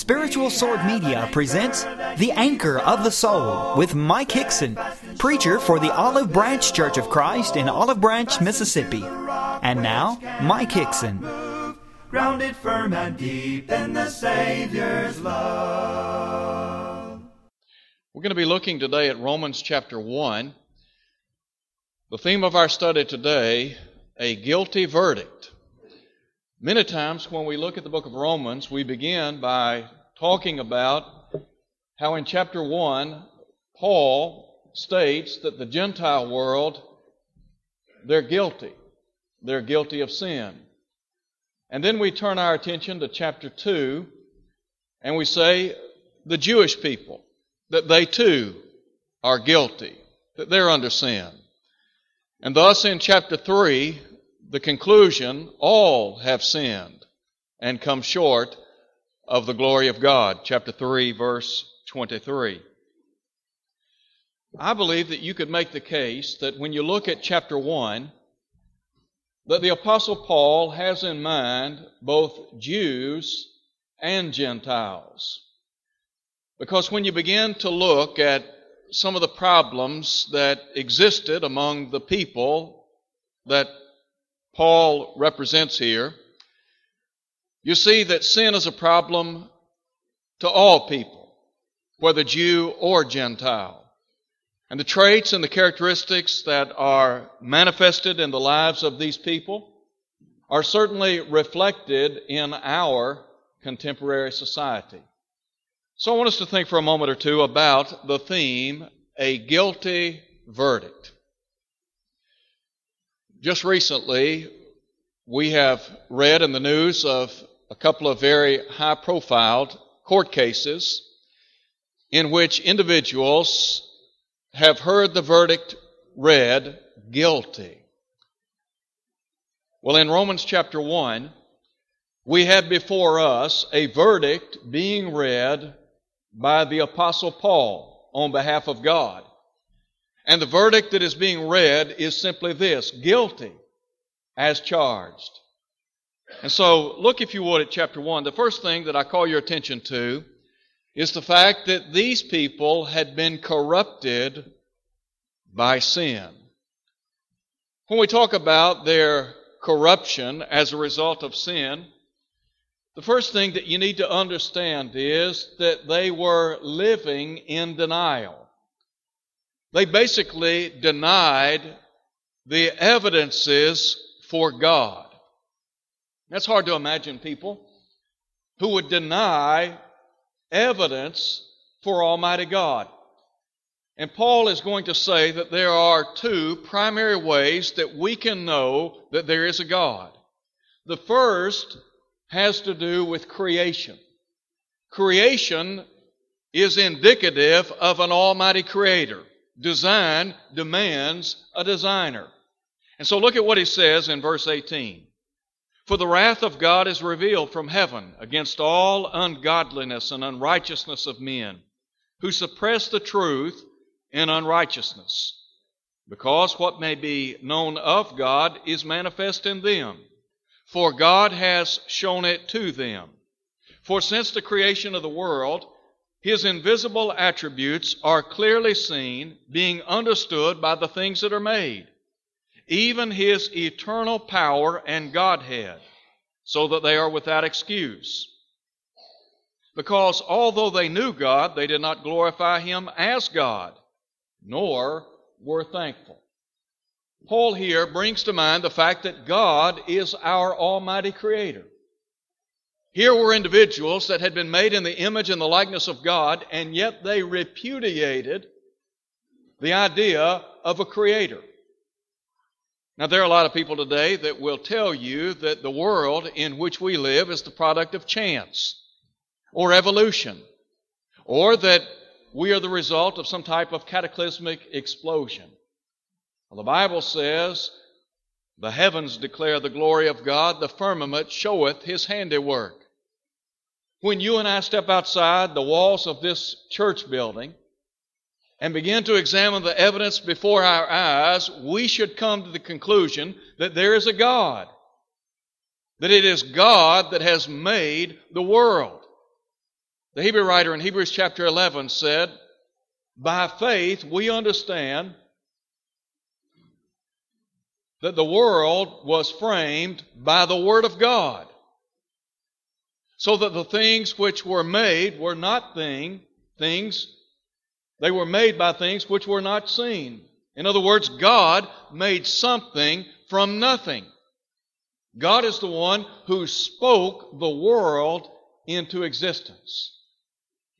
Spiritual Sword Media presents The Anchor of the Soul with Mike Hickson, preacher for the Olive Branch Church of Christ in Olive Branch, Mississippi. And now, Mike Hickson. Grounded firm and deep in the Savior's love. We're going to be looking today at Romans chapter 1. The theme of our study today, a guilty verdict. Many times when we look at the book of Romans, we begin by talking about how in chapter 1, Paul states that the Gentile world, they're guilty. They're guilty of sin. And then we turn our attention to chapter 2, and we say the Jewish people, that they too are guilty, that they're under sin. And thus in chapter 3, the conclusion all have sinned and come short of the glory of God. Chapter 3, verse 23. I believe that you could make the case that when you look at chapter 1, that the Apostle Paul has in mind both Jews and Gentiles. Because when you begin to look at some of the problems that existed among the people that Paul represents here, you see that sin is a problem to all people, whether Jew or Gentile. And the traits and the characteristics that are manifested in the lives of these people are certainly reflected in our contemporary society. So I want us to think for a moment or two about the theme, a guilty verdict. Just recently, we have read in the news of a couple of very high profiled court cases in which individuals have heard the verdict read guilty. Well, in Romans chapter 1, we have before us a verdict being read by the Apostle Paul on behalf of God. And the verdict that is being read is simply this guilty as charged. And so, look if you would at chapter 1. The first thing that I call your attention to is the fact that these people had been corrupted by sin. When we talk about their corruption as a result of sin, the first thing that you need to understand is that they were living in denial. They basically denied the evidences for God. That's hard to imagine people who would deny evidence for Almighty God. And Paul is going to say that there are two primary ways that we can know that there is a God. The first has to do with creation. Creation is indicative of an almighty creator. Design demands a designer. And so look at what he says in verse 18. For the wrath of God is revealed from heaven against all ungodliness and unrighteousness of men, who suppress the truth in unrighteousness. Because what may be known of God is manifest in them, for God has shown it to them. For since the creation of the world, his invisible attributes are clearly seen, being understood by the things that are made, even his eternal power and Godhead, so that they are without excuse. Because although they knew God, they did not glorify him as God, nor were thankful. Paul here brings to mind the fact that God is our Almighty Creator. Here were individuals that had been made in the image and the likeness of God, and yet they repudiated the idea of a creator. Now, there are a lot of people today that will tell you that the world in which we live is the product of chance or evolution, or that we are the result of some type of cataclysmic explosion. Well, the Bible says, The heavens declare the glory of God, the firmament showeth his handiwork. When you and I step outside the walls of this church building and begin to examine the evidence before our eyes, we should come to the conclusion that there is a God. That it is God that has made the world. The Hebrew writer in Hebrews chapter 11 said, By faith we understand that the world was framed by the Word of God, so that the things which were made were not thing, things, they were made by things which were not seen. In other words, God made something from nothing. God is the one who spoke the world into existence.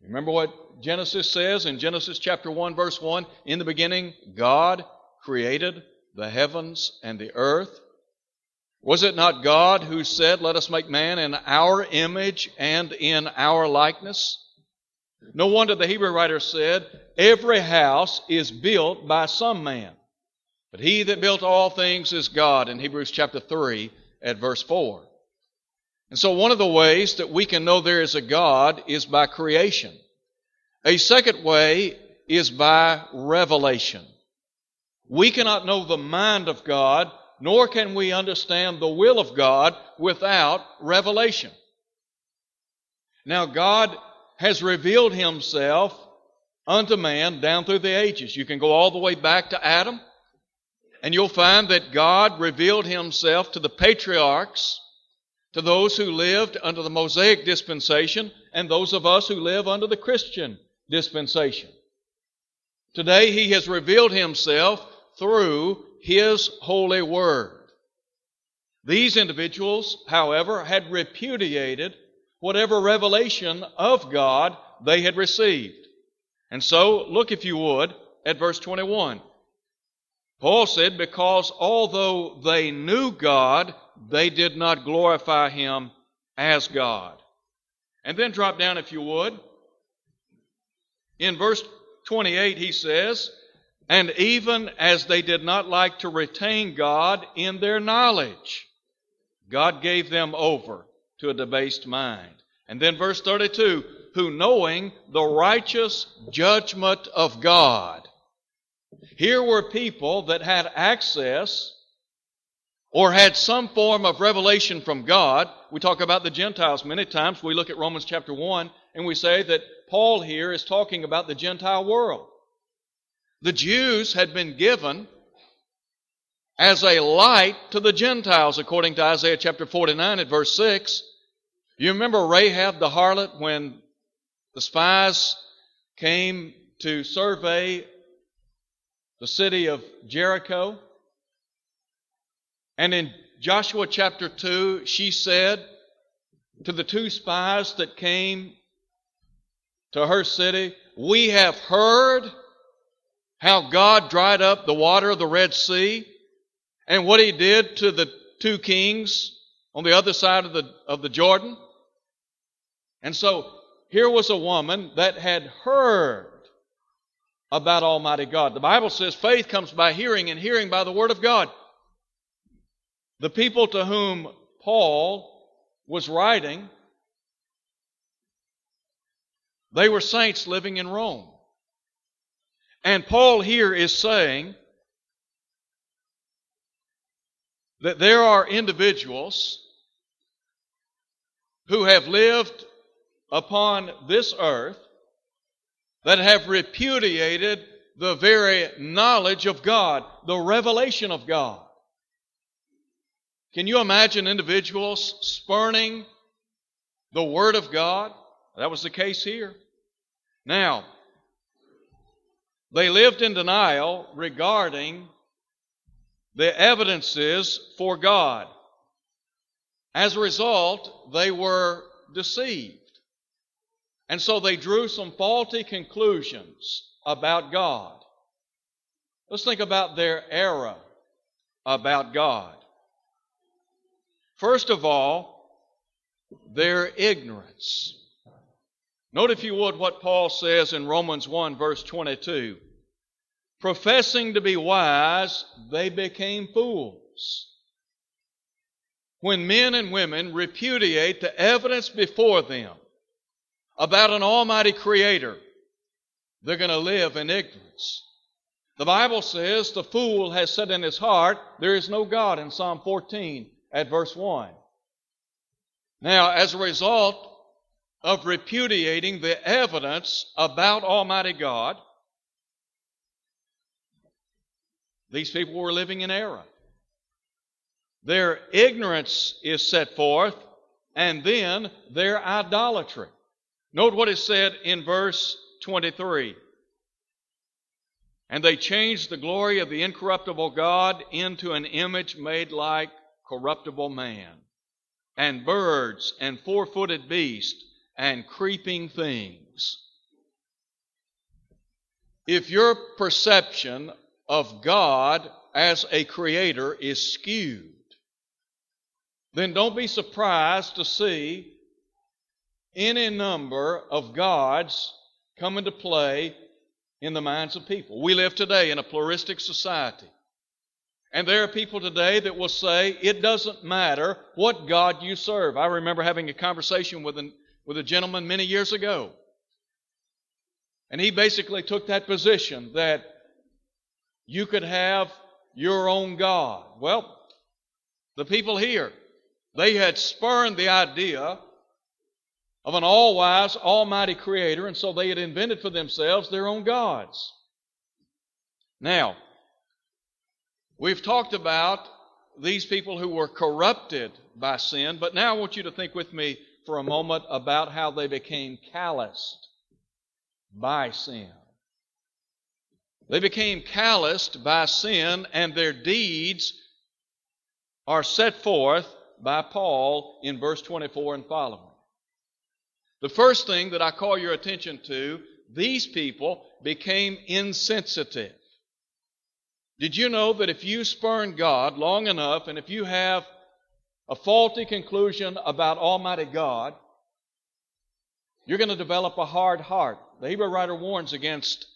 Remember what Genesis says in Genesis chapter 1 verse 1? In the beginning, God created the heavens and the earth. Was it not God who said, Let us make man in our image and in our likeness? No wonder the Hebrew writer said, Every house is built by some man, but he that built all things is God in Hebrews chapter 3 at verse 4. And so one of the ways that we can know there is a God is by creation. A second way is by revelation. We cannot know the mind of God, nor can we understand the will of God without revelation. Now, God has revealed Himself unto man down through the ages. You can go all the way back to Adam, and you'll find that God revealed Himself to the patriarchs, to those who lived under the Mosaic dispensation, and those of us who live under the Christian dispensation. Today, He has revealed Himself through His holy word. These individuals, however, had repudiated whatever revelation of God they had received. And so, look if you would at verse 21. Paul said, Because although they knew God, they did not glorify Him as God. And then drop down, if you would. In verse 28, he says, And even as they did not like to retain God in their knowledge, God gave them over to a debased mind. And then verse 32, who knowing the righteous judgment of God, here were people that had access or had some form of revelation from God. We talk about the Gentiles many times. We look at Romans chapter 1 and we say that Paul here is talking about the Gentile world. The Jews had been given as a light to the Gentiles, according to Isaiah chapter 49 at verse 6. You remember Rahab the harlot when the spies came to survey the city of Jericho. And in Joshua chapter 2, she said to the two spies that came to her city, We have heard how God dried up the water of the Red Sea and what he did to the two kings on the other side of the, of the Jordan. And so here was a woman that had heard about Almighty God. The Bible says faith comes by hearing, and hearing by the Word of God. The people to whom Paul was writing, they were saints living in Rome. And Paul here is saying that there are individuals who have lived upon this earth that have repudiated the very knowledge of God, the revelation of God. Can you imagine individuals spurning the Word of God? That was the case here. Now, they lived in denial regarding the evidences for God. As a result, they were deceived. And so they drew some faulty conclusions about God. Let's think about their error about God. First of all, their ignorance. Note, if you would, what Paul says in Romans 1, verse 22. Professing to be wise, they became fools. When men and women repudiate the evidence before them about an almighty creator, they're going to live in ignorance. The Bible says the fool has said in his heart, There is no God in Psalm 14 at verse 1. Now, as a result of repudiating the evidence about Almighty God, these people were living in error. Their ignorance is set forth, and then their idolatry. Note what is said in verse 23. And they changed the glory of the incorruptible God into an image made like corruptible man, and birds, and four footed beasts, and creeping things. If your perception of God as a creator is skewed, then don't be surprised to see any number of gods come into play in the minds of people. We live today in a pluralistic society. And there are people today that will say, it doesn't matter what God you serve. I remember having a conversation with, an, with a gentleman many years ago. And he basically took that position that you could have your own God. Well, the people here, they had spurned the idea of an all wise, almighty creator, and so they had invented for themselves their own gods. Now, we've talked about these people who were corrupted by sin, but now I want you to think with me for a moment about how they became calloused by sin. They became calloused by sin, and their deeds are set forth by Paul in verse 24 and following. The first thing that I call your attention to, these people became insensitive. Did you know that if you spurn God long enough and if you have a faulty conclusion about Almighty God, you're going to develop a hard heart. The Hebrew writer warns against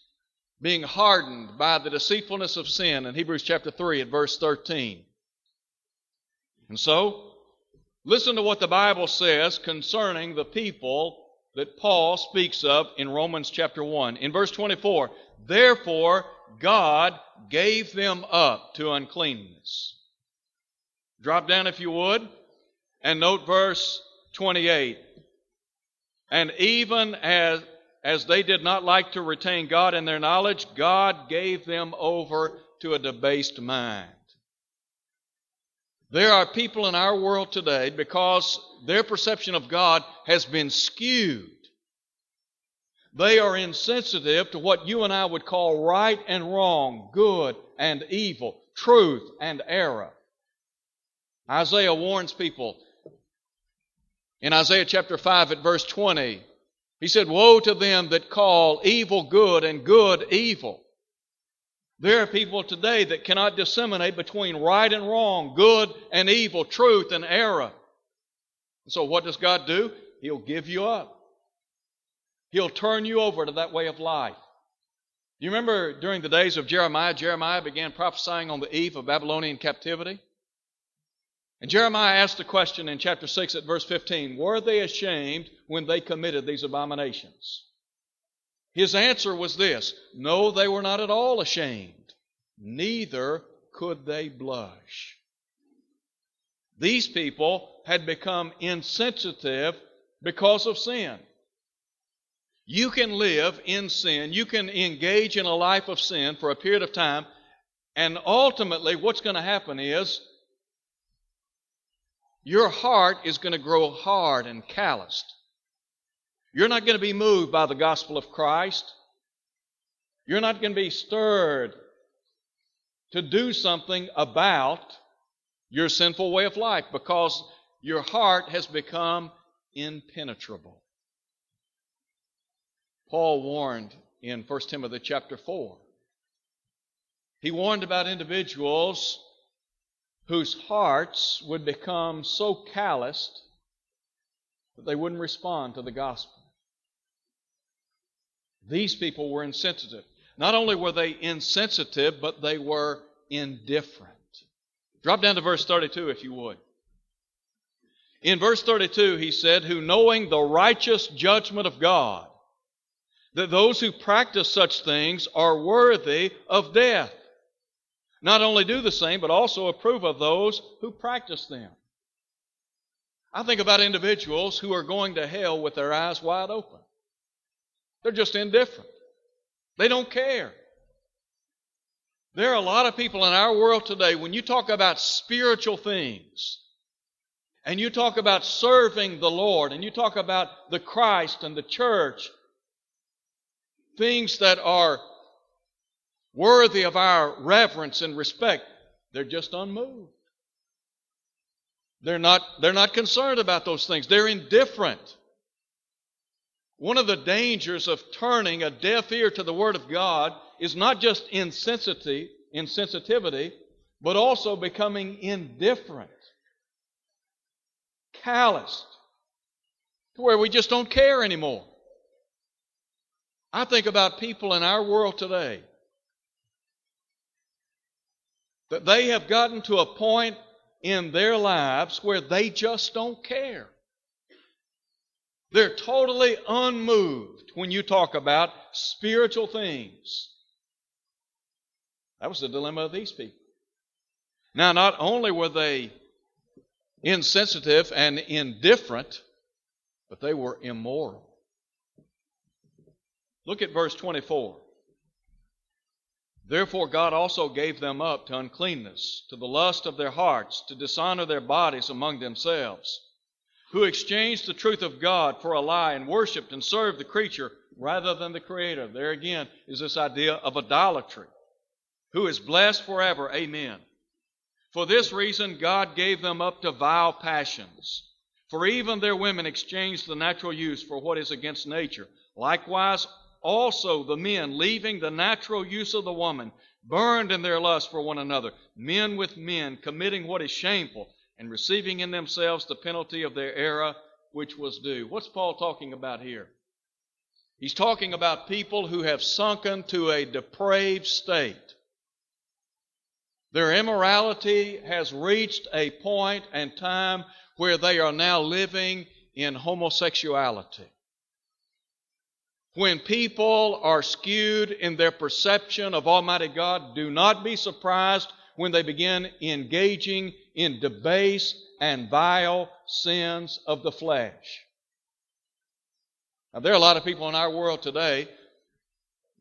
being hardened by the deceitfulness of sin in Hebrews chapter 3 at verse 13. And so, Listen to what the Bible says concerning the people that Paul speaks of in Romans chapter 1. In verse 24, therefore God gave them up to uncleanness. Drop down if you would and note verse 28. And even as, as they did not like to retain God in their knowledge, God gave them over to a debased mind. There are people in our world today because their perception of God has been skewed. They are insensitive to what you and I would call right and wrong, good and evil, truth and error. Isaiah warns people in Isaiah chapter 5 at verse 20. He said, Woe to them that call evil good and good evil there are people today that cannot disseminate between right and wrong, good and evil, truth and error. So, what does God do? He'll give you up. He'll turn you over to that way of life. Do you remember during the days of Jeremiah, Jeremiah began prophesying on the eve of Babylonian captivity? And Jeremiah asked the question in chapter 6 at verse 15 Were they ashamed when they committed these abominations? His answer was this No, they were not at all ashamed, neither could they blush. These people had become insensitive because of sin. You can live in sin, you can engage in a life of sin for a period of time, and ultimately, what's going to happen is your heart is going to grow hard and calloused. You're not going to be moved by the gospel of Christ. You're not going to be stirred to do something about your sinful way of life because your heart has become impenetrable. Paul warned in 1 Timothy chapter 4. He warned about individuals whose hearts would become so calloused that they wouldn't respond to the gospel. These people were insensitive. Not only were they insensitive, but they were indifferent. Drop down to verse 32 if you would. In verse 32, he said, Who knowing the righteous judgment of God, that those who practice such things are worthy of death, not only do the same, but also approve of those who practice them. I think about individuals who are going to hell with their eyes wide open. They're just indifferent. They don't care. There are a lot of people in our world today, when you talk about spiritual things, and you talk about serving the Lord, and you talk about the Christ and the church, things that are worthy of our reverence and respect, they're just unmoved. They're not, they're not concerned about those things. They're indifferent. One of the dangers of turning a deaf ear to the Word of God is not just insensitivity, insensitivity but also becoming indifferent, calloused, to where we just don't care anymore. I think about people in our world today that they have gotten to a point in their lives where they just don't care. They're totally unmoved when you talk about spiritual things. That was the dilemma of these people. Now, not only were they insensitive and indifferent, but they were immoral. Look at verse 24. Therefore, God also gave them up to uncleanness, to the lust of their hearts, to dishonor their bodies among themselves, who exchanged the truth of God for a lie and worshiped and served the creature rather than the Creator. There again is this idea of idolatry, who is blessed forever. Amen. For this reason, God gave them up to vile passions. For even their women exchanged the natural use for what is against nature. Likewise, also the men, leaving the natural use of the woman, burned in their lust for one another, men with men, committing what is shameful, and receiving in themselves the penalty of their error which was due. What's Paul talking about here? He's talking about people who have sunken to a depraved state. Their immorality has reached a point and time where they are now living in homosexuality. When people are skewed in their perception of Almighty God, do not be surprised when they begin engaging in debased and vile sins of the flesh. Now, there are a lot of people in our world today,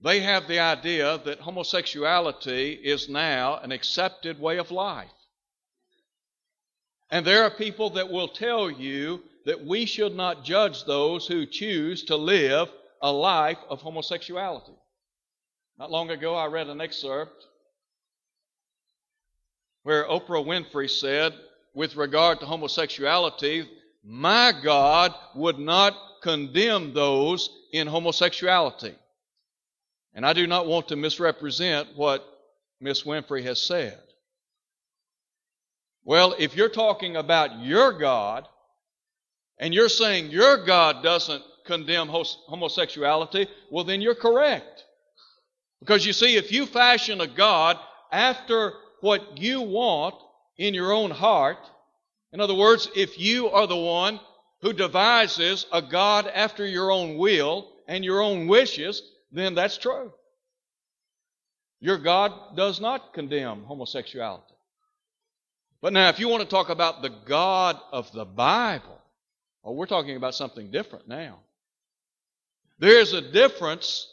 they have the idea that homosexuality is now an accepted way of life. And there are people that will tell you that we should not judge those who choose to live a life of homosexuality. Not long ago, I read an excerpt where Oprah Winfrey said, with regard to homosexuality, my God would not condemn those in homosexuality. And I do not want to misrepresent what Miss Winfrey has said. Well, if you're talking about your God, and you're saying your God doesn't condemn homosexuality, well, then you're correct. Because you see, if you fashion a God after what you want in your own heart, in other words, if you are the one who devises a God after your own will and your own wishes, then that's true. Your God does not condemn homosexuality. But now, if you want to talk about the God of the Bible, well, we're talking about something different now. There's a difference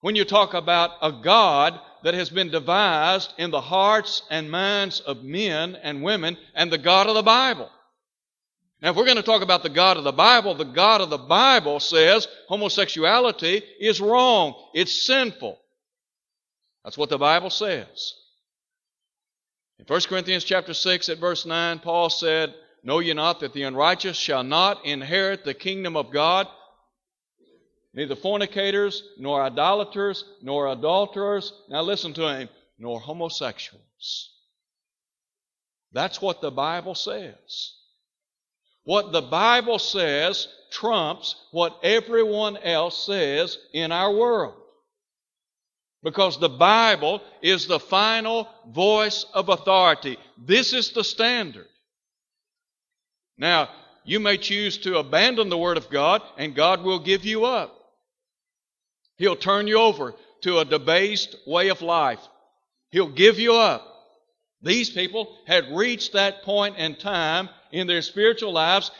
when you talk about a God that has been devised in the hearts and minds of men and women and the God of the Bible. Now, if we're going to talk about the God of the Bible, the God of the Bible says homosexuality is wrong. It's sinful. That's what the Bible says. In 1 Corinthians chapter 6 at verse 9, Paul said, Know ye not that the unrighteous shall not inherit the kingdom of God? Neither fornicators, nor idolaters, nor adulterers. Now listen to him, nor homosexuals. That's what the Bible says. What the Bible says trumps what everyone else says in our world. Because the Bible is the final voice of authority. This is the standard. Now, you may choose to abandon the Word of God, and God will give you up. He'll turn you over to a debased way of life. He'll give you up. These people had reached that point in time in their spiritual lives.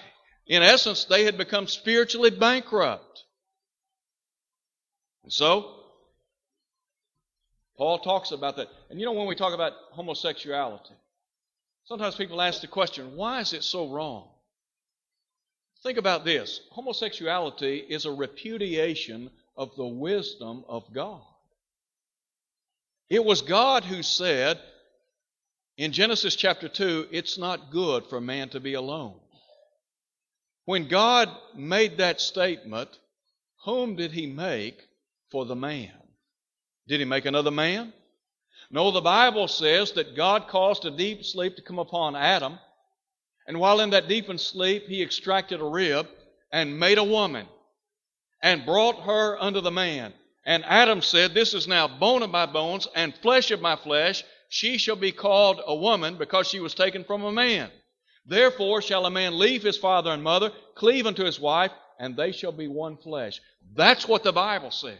In essence, they had become spiritually bankrupt. And so, Paul talks about that. And you know, when we talk about homosexuality, sometimes people ask the question, why is it so wrong? Think about this homosexuality is a repudiation of the wisdom of God. It was God who said in Genesis chapter 2, it's not good for man to be alone. When God made that statement, whom did he make for the man? Did he make another man? No, the Bible says that God caused a deep sleep to come upon Adam, and while in that deepened sleep, he extracted a rib and made a woman and brought her unto the man. And Adam said, This is now bone of my bones and flesh of my flesh. She shall be called a woman because she was taken from a man. Therefore shall a man leave his father and mother, cleave unto his wife, and they shall be one flesh. That's what the Bible says.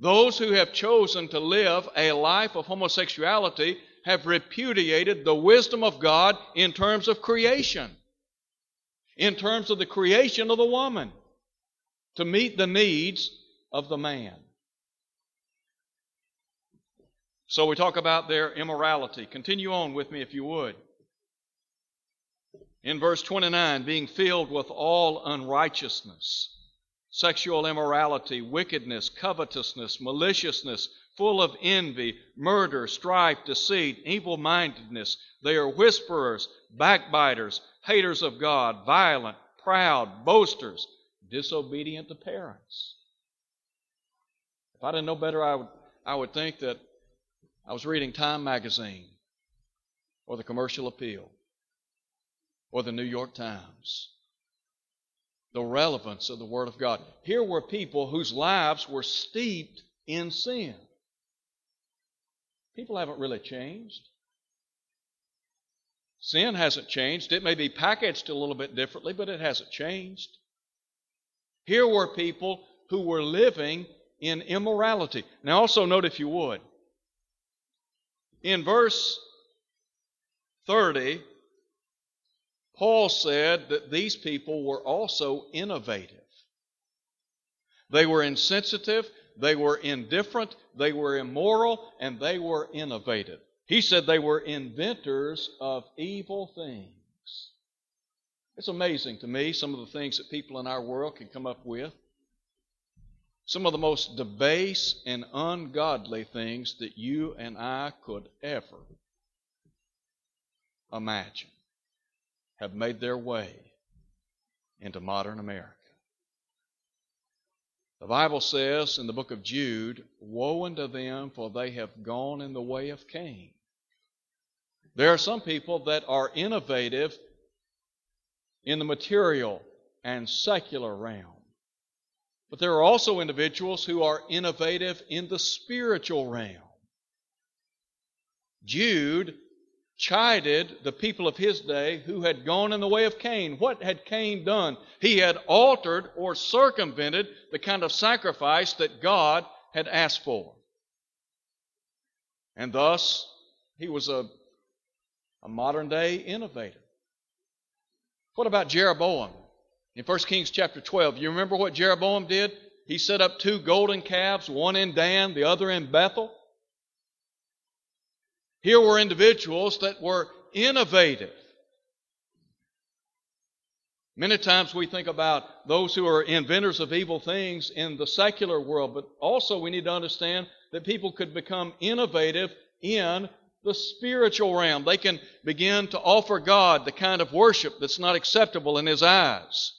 Those who have chosen to live a life of homosexuality have repudiated the wisdom of God in terms of creation, in terms of the creation of the woman to meet the needs of the man. So we talk about their immorality. Continue on with me if you would. In verse 29, being filled with all unrighteousness, sexual immorality, wickedness, covetousness, maliciousness, full of envy, murder, strife, deceit, evil mindedness. They are whisperers, backbiters, haters of God, violent, proud, boasters, disobedient to parents. If I didn't know better, I would, I would think that I was reading Time magazine or the Commercial Appeal or the New York Times. The relevance of the Word of God. Here were people whose lives were steeped in sin. People haven't really changed. Sin hasn't changed. It may be packaged a little bit differently, but it hasn't changed. Here were people who were living in immorality. Now, also note, if you would, in verse 30, Paul said that these people were also innovative. They were insensitive, they were indifferent, they were immoral, and they were innovative. He said they were inventors of evil things. It's amazing to me some of the things that people in our world can come up with some of the most debased and ungodly things that you and I could ever imagine have made their way into modern America. The Bible says in the book of Jude, Woe unto them, for they have gone in the way of Cain. There are some people that are innovative in the material and secular realm. But there are also individuals who are innovative in the spiritual realm. Jude chided the people of his day who had gone in the way of Cain. What had Cain done? He had altered or circumvented the kind of sacrifice that God had asked for. And thus, he was a, a modern day innovator. What about Jeroboam? In 1 Kings chapter 12, you remember what Jeroboam did? He set up two golden calves, one in Dan, the other in Bethel. Here were individuals that were innovative. Many times we think about those who are inventors of evil things in the secular world, but also we need to understand that people could become innovative in the spiritual realm. They can begin to offer God the kind of worship that's not acceptable in His eyes.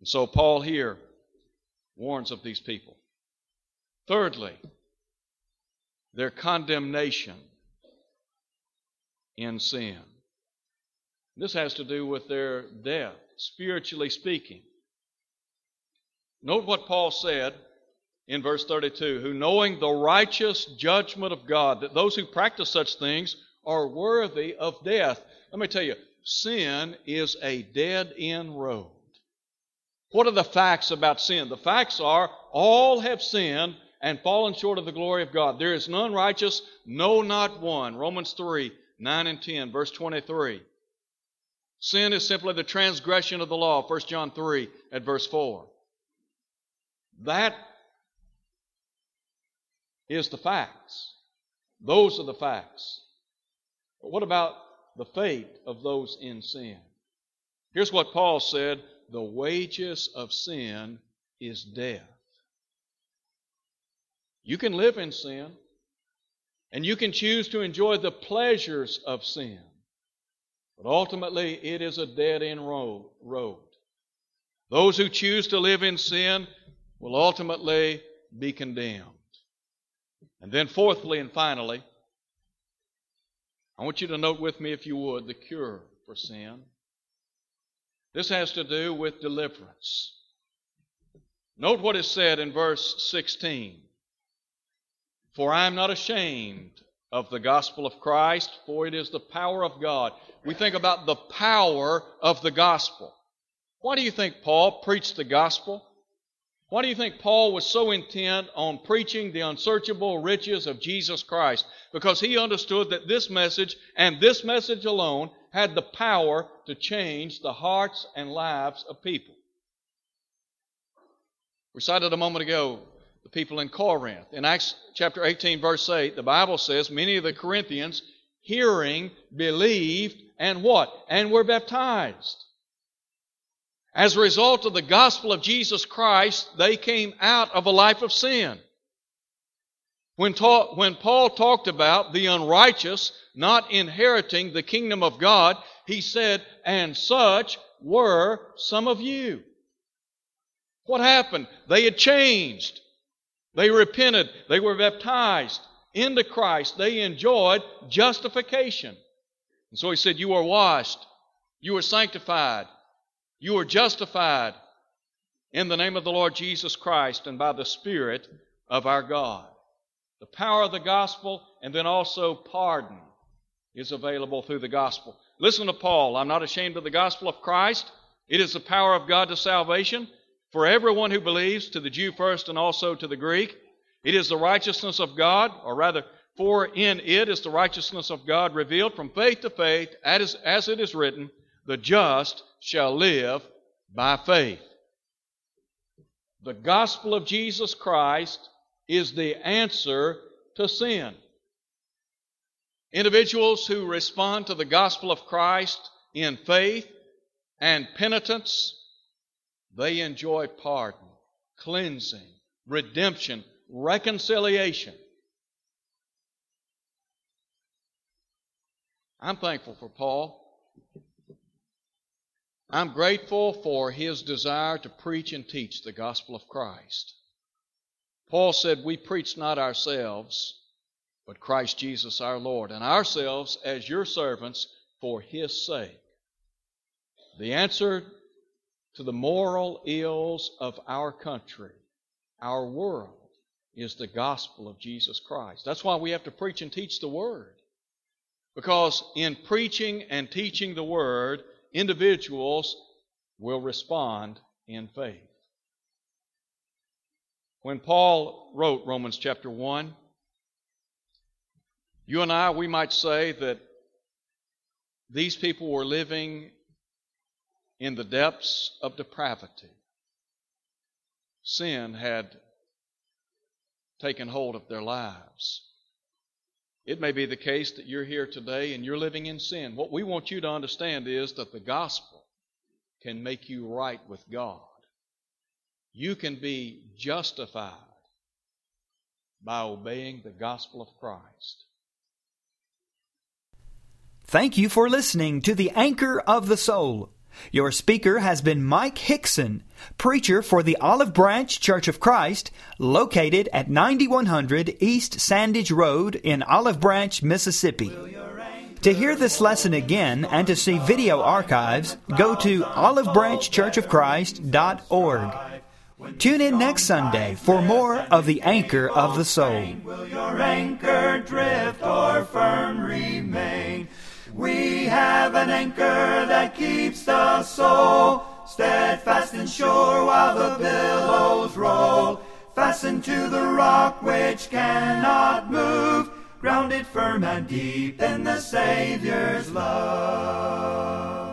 And so Paul here warns of these people. Thirdly, their condemnation in sin. This has to do with their death, spiritually speaking. Note what Paul said in verse 32 who, knowing the righteous judgment of God, that those who practice such things are worthy of death. Let me tell you, sin is a dead end road. What are the facts about sin? The facts are all have sinned and fallen short of the glory of God. There is none righteous, no, not one. Romans 3 9 and 10, verse 23. Sin is simply the transgression of the law, 1 John 3 at verse 4. That is the facts. Those are the facts. But what about the fate of those in sin? Here's what Paul said the wages of sin is death. You can live in sin, and you can choose to enjoy the pleasures of sin. But ultimately, it is a dead end road. Those who choose to live in sin will ultimately be condemned. And then, fourthly and finally, I want you to note with me, if you would, the cure for sin. This has to do with deliverance. Note what is said in verse 16 For I am not ashamed of the gospel of Christ, for it is the power of God. We think about the power of the gospel. Why do you think Paul preached the gospel? Why do you think Paul was so intent on preaching the unsearchable riches of Jesus Christ? Because he understood that this message and this message alone had the power to change the hearts and lives of people. We cited a moment ago the people in Corinth. In Acts chapter 18, verse 8, the Bible says many of the Corinthians, hearing, believed, and what? And were baptized. As a result of the gospel of Jesus Christ, they came out of a life of sin. When, ta- when Paul talked about the unrighteous not inheriting the kingdom of God, he said, and such were some of you. What happened? They had changed. They repented. They were baptized into Christ. They enjoyed justification. And so he said, You are washed. You are sanctified. You are justified in the name of the Lord Jesus Christ and by the Spirit of our God. The power of the gospel and then also pardon is available through the gospel. Listen to Paul. I'm not ashamed of the gospel of Christ. It is the power of God to salvation for everyone who believes, to the Jew first and also to the Greek. It is the righteousness of God, or rather, for in it is the righteousness of God revealed from faith to faith, as, as it is written, the just shall live by faith. The gospel of Jesus Christ is the answer to sin. Individuals who respond to the gospel of Christ in faith and penitence, they enjoy pardon, cleansing, redemption, reconciliation. I'm thankful for Paul. I'm grateful for his desire to preach and teach the gospel of Christ. Paul said, We preach not ourselves, but Christ Jesus our Lord, and ourselves as your servants for his sake. The answer to the moral ills of our country, our world, is the gospel of Jesus Christ. That's why we have to preach and teach the Word. Because in preaching and teaching the Word, individuals will respond in faith. When Paul wrote Romans chapter 1, you and I, we might say that these people were living in the depths of depravity. Sin had taken hold of their lives. It may be the case that you're here today and you're living in sin. What we want you to understand is that the gospel can make you right with God. You can be justified by obeying the gospel of Christ. Thank you for listening to the Anchor of the Soul. Your speaker has been Mike Hickson, preacher for the Olive Branch Church of Christ, located at 9100 East Sandidge Road in Olive Branch, Mississippi. To hear this lesson again and to see video archives, go to olivebranchchurchofchrist.org. Tune in next Sunday for more of the Anchor of the Soul. We have an anchor that keeps the soul steadfast and sure while the billows roll. fastened to the rock which cannot move, grounded firm and deep in the Savior's love.